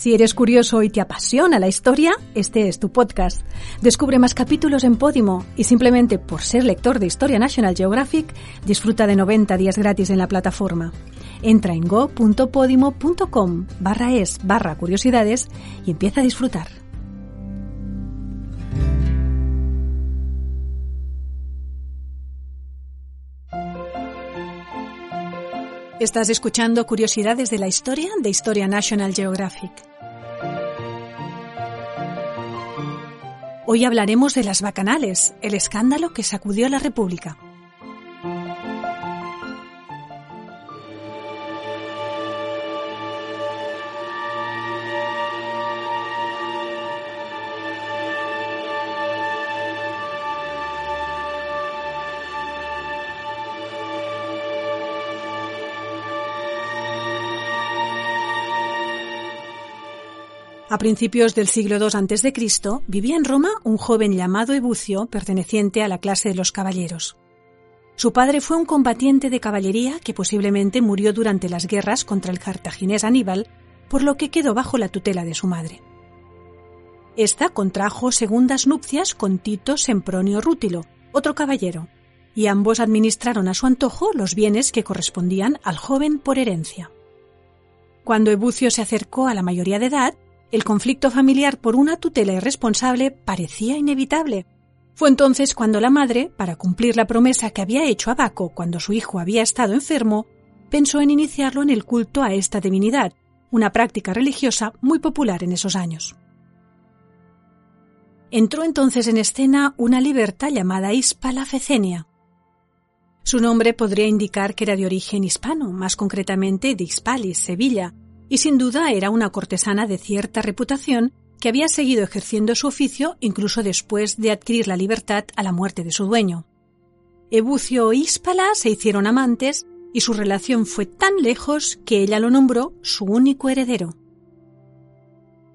Si eres curioso y te apasiona la historia, este es tu podcast. Descubre más capítulos en Podimo y simplemente por ser lector de Historia National Geographic, disfruta de 90 días gratis en la plataforma. Entra en go.podimo.com barra es barra curiosidades y empieza a disfrutar. Estás escuchando Curiosidades de la Historia de Historia National Geographic. Hoy hablaremos de las bacanales, el escándalo que sacudió la República. A principios del siglo II a.C. vivía en Roma un joven llamado Ebucio, perteneciente a la clase de los caballeros. Su padre fue un combatiente de caballería que posiblemente murió durante las guerras contra el cartaginés Aníbal, por lo que quedó bajo la tutela de su madre. Esta contrajo segundas nupcias con Tito Sempronio Rútilo, otro caballero, y ambos administraron a su antojo los bienes que correspondían al joven por herencia. Cuando Ebucio se acercó a la mayoría de edad, el conflicto familiar por una tutela irresponsable parecía inevitable. Fue entonces cuando la madre, para cumplir la promesa que había hecho a Baco cuando su hijo había estado enfermo, pensó en iniciarlo en el culto a esta divinidad, una práctica religiosa muy popular en esos años. Entró entonces en escena una libertad llamada Hispala Fecenia. Su nombre podría indicar que era de origen hispano, más concretamente de Hispalis, Sevilla, y sin duda era una cortesana de cierta reputación que había seguido ejerciendo su oficio incluso después de adquirir la libertad a la muerte de su dueño. Ebucio e Hispala se hicieron amantes y su relación fue tan lejos que ella lo nombró su único heredero.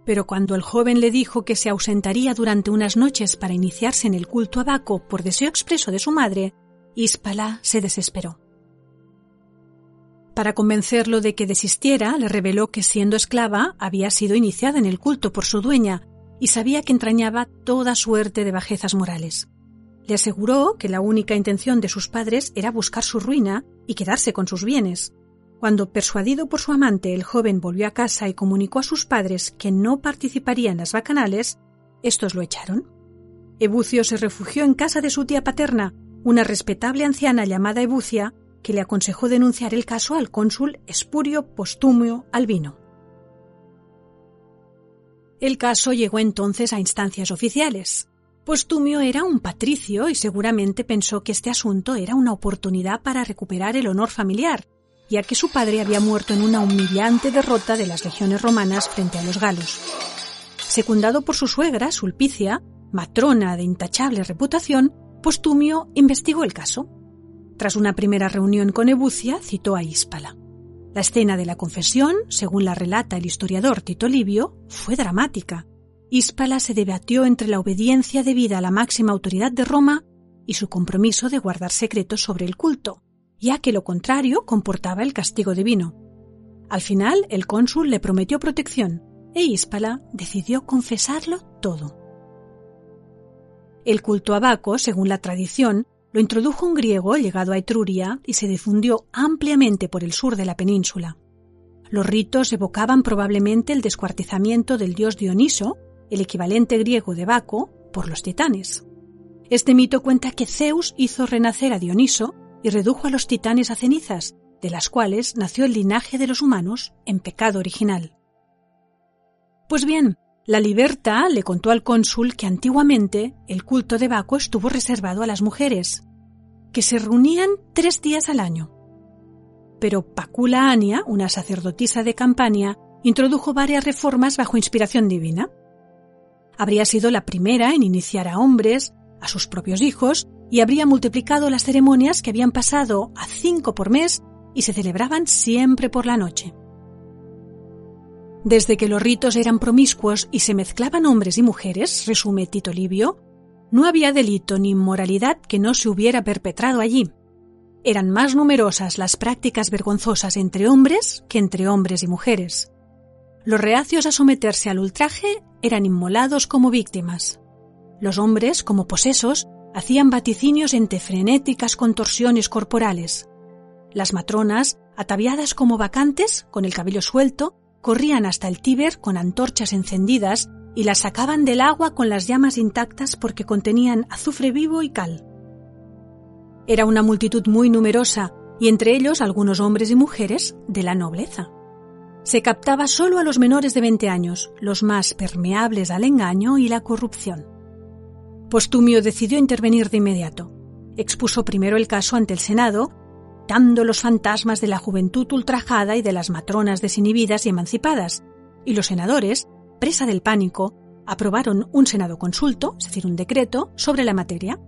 Pero cuando el joven le dijo que se ausentaría durante unas noches para iniciarse en el culto a Baco por deseo expreso de su madre, Hispala se desesperó. Para convencerlo de que desistiera, le reveló que siendo esclava había sido iniciada en el culto por su dueña y sabía que entrañaba toda suerte de bajezas morales. Le aseguró que la única intención de sus padres era buscar su ruina y quedarse con sus bienes. Cuando, persuadido por su amante, el joven volvió a casa y comunicó a sus padres que no participaría en las bacanales, estos lo echaron. Ebucio se refugió en casa de su tía paterna, una respetable anciana llamada Ebucia, que le aconsejó denunciar el caso al cónsul Espurio Postumio Albino. El caso llegó entonces a instancias oficiales. Postumio era un patricio y seguramente pensó que este asunto era una oportunidad para recuperar el honor familiar, ya que su padre había muerto en una humillante derrota de las legiones romanas frente a los galos. Secundado por su suegra, Sulpicia, matrona de intachable reputación, Postumio investigó el caso. Tras una primera reunión con Ebucia, citó a Hispala. La escena de la confesión, según la relata el historiador Tito Livio, fue dramática. Hispala se debatió entre la obediencia debida a la máxima autoridad de Roma y su compromiso de guardar secretos sobre el culto, ya que lo contrario comportaba el castigo divino. Al final, el cónsul le prometió protección e Hispala decidió confesarlo todo. El culto a Baco, según la tradición, lo introdujo un griego llegado a Etruria y se difundió ampliamente por el sur de la península. Los ritos evocaban probablemente el descuartizamiento del dios Dioniso, el equivalente griego de Baco, por los titanes. Este mito cuenta que Zeus hizo renacer a Dioniso y redujo a los titanes a cenizas, de las cuales nació el linaje de los humanos en pecado original. Pues bien, la Liberta le contó al cónsul que antiguamente el culto de Baco estuvo reservado a las mujeres, que se reunían tres días al año. pero Pacula Ania, una sacerdotisa de Campania, introdujo varias reformas bajo inspiración divina. Habría sido la primera en iniciar a hombres, a sus propios hijos, y habría multiplicado las ceremonias que habían pasado a cinco por mes y se celebraban siempre por la noche. Desde que los ritos eran promiscuos y se mezclaban hombres y mujeres, resume Tito Livio, no había delito ni inmoralidad que no se hubiera perpetrado allí. Eran más numerosas las prácticas vergonzosas entre hombres que entre hombres y mujeres. Los reacios a someterse al ultraje eran inmolados como víctimas. Los hombres, como posesos, hacían vaticinios entre frenéticas contorsiones corporales. Las matronas, ataviadas como vacantes, con el cabello suelto, corrían hasta el Tíber con antorchas encendidas y las sacaban del agua con las llamas intactas porque contenían azufre vivo y cal. Era una multitud muy numerosa y entre ellos algunos hombres y mujeres de la nobleza. Se captaba solo a los menores de 20 años, los más permeables al engaño y la corrupción. Postumio decidió intervenir de inmediato. Expuso primero el caso ante el Senado, los fantasmas de la juventud ultrajada y de las matronas desinhibidas y emancipadas, y los senadores, presa del pánico, aprobaron un Senado consulto, es decir, un decreto, sobre la materia.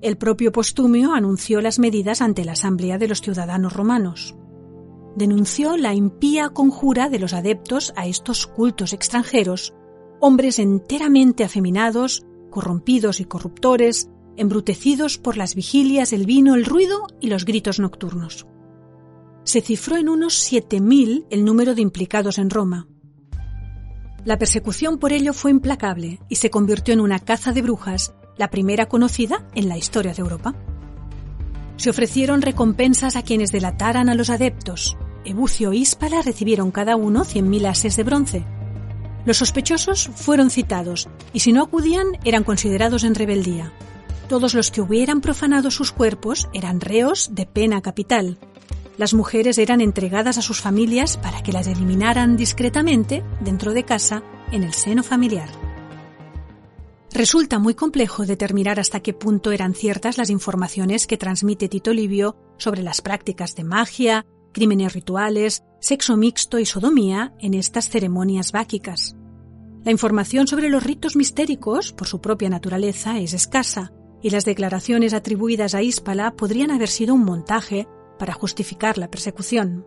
El propio Postumio anunció las medidas ante la Asamblea de los Ciudadanos Romanos. Denunció la impía conjura de los adeptos a estos cultos extranjeros, hombres enteramente afeminados, corrompidos y corruptores, embrutecidos por las vigilias, el vino, el ruido y los gritos nocturnos. Se cifró en unos 7.000 el número de implicados en Roma. La persecución por ello fue implacable y se convirtió en una caza de brujas, la primera conocida en la historia de Europa. Se ofrecieron recompensas a quienes delataran a los adeptos. Ebucio e Íspala recibieron cada uno 100.000 ases de bronce. Los sospechosos fueron citados y si no acudían eran considerados en rebeldía. Todos los que hubieran profanado sus cuerpos eran reos de pena capital, las mujeres eran entregadas a sus familias para que las eliminaran discretamente dentro de casa en el seno familiar. Resulta muy complejo determinar hasta qué punto eran ciertas las informaciones que transmite Tito Livio sobre las prácticas de magia, crímenes rituales, sexo mixto y sodomía en estas ceremonias báquicas. La información sobre los ritos mistéricos, por su propia naturaleza, es escasa, y las declaraciones atribuidas a Íspala podrían haber sido un montaje para justificar la persecución.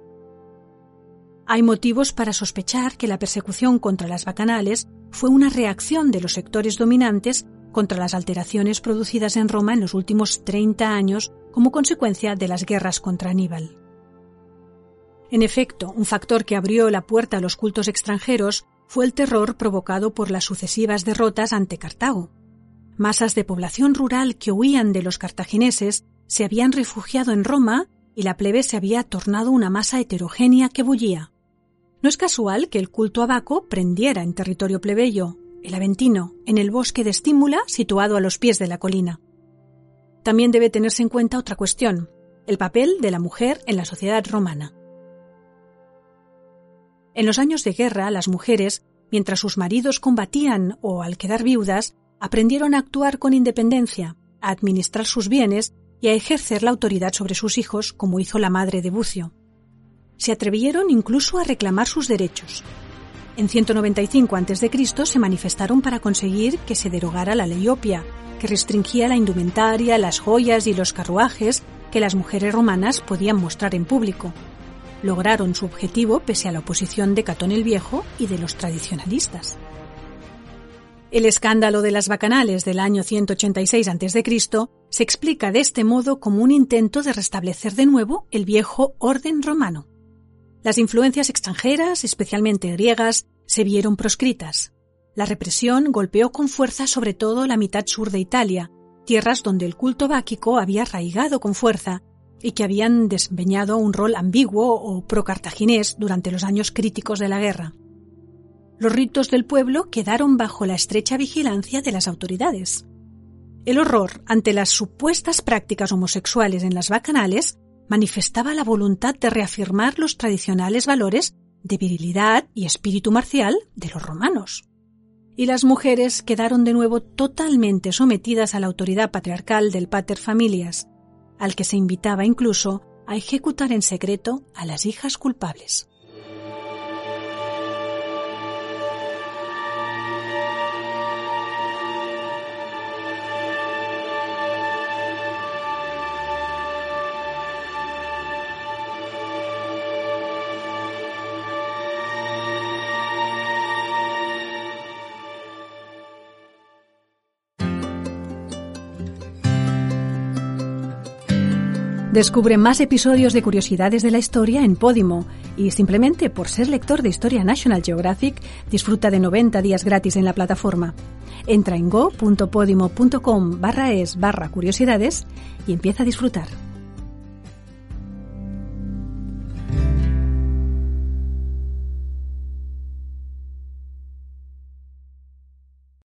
Hay motivos para sospechar que la persecución contra las bacanales fue una reacción de los sectores dominantes contra las alteraciones producidas en Roma en los últimos 30 años como consecuencia de las guerras contra Aníbal. En efecto, un factor que abrió la puerta a los cultos extranjeros fue el terror provocado por las sucesivas derrotas ante Cartago. Masas de población rural que huían de los cartagineses se habían refugiado en Roma y la plebe se había tornado una masa heterogénea que bullía. No es casual que el culto a Baco prendiera en territorio plebeyo, el Aventino, en el bosque de Estímula situado a los pies de la colina. También debe tenerse en cuenta otra cuestión, el papel de la mujer en la sociedad romana. En los años de guerra, las mujeres, mientras sus maridos combatían o al quedar viudas, aprendieron a actuar con independencia, a administrar sus bienes y a ejercer la autoridad sobre sus hijos, como hizo la madre de Bucio. Se atrevieron incluso a reclamar sus derechos. En 195 a.C. se manifestaron para conseguir que se derogara la ley opia, que restringía la indumentaria, las joyas y los carruajes que las mujeres romanas podían mostrar en público. Lograron su objetivo pese a la oposición de Catón el Viejo y de los tradicionalistas. El escándalo de las bacanales del año 186 a.C. se explica de este modo como un intento de restablecer de nuevo el viejo orden romano. Las influencias extranjeras, especialmente griegas, se vieron proscritas. La represión golpeó con fuerza sobre todo la mitad sur de Italia, tierras donde el culto báquico había arraigado con fuerza y que habían desempeñado un rol ambiguo o pro-cartaginés durante los años críticos de la guerra los ritos del pueblo quedaron bajo la estrecha vigilancia de las autoridades. El horror ante las supuestas prácticas homosexuales en las bacanales manifestaba la voluntad de reafirmar los tradicionales valores de virilidad y espíritu marcial de los romanos. Y las mujeres quedaron de nuevo totalmente sometidas a la autoridad patriarcal del pater familias, al que se invitaba incluso a ejecutar en secreto a las hijas culpables. Descubre más episodios de Curiosidades de la Historia en Podimo y simplemente por ser lector de Historia National Geographic disfruta de 90 días gratis en la plataforma. Entra en go.podimo.com barra es barra curiosidades y empieza a disfrutar.